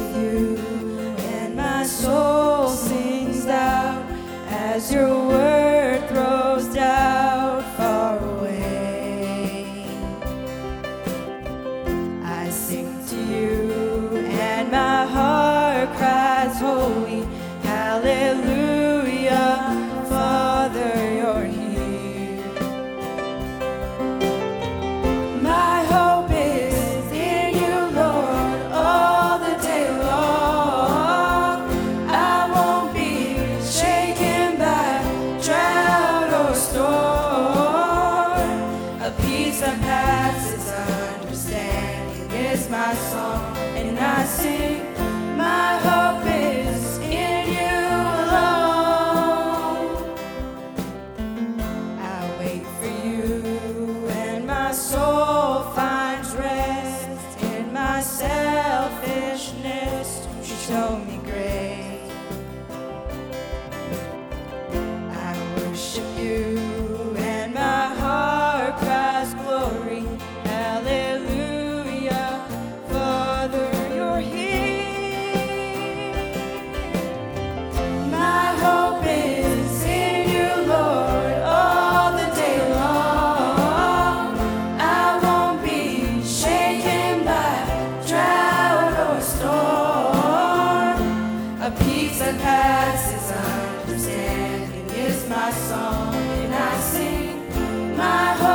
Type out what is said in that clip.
you, and my soul sings out as your word. my song, and I sing, my hope is in you alone. I wait for you, and my soul finds rest in my selfishness. You show me grace. I worship you. my song, and I sing my hope.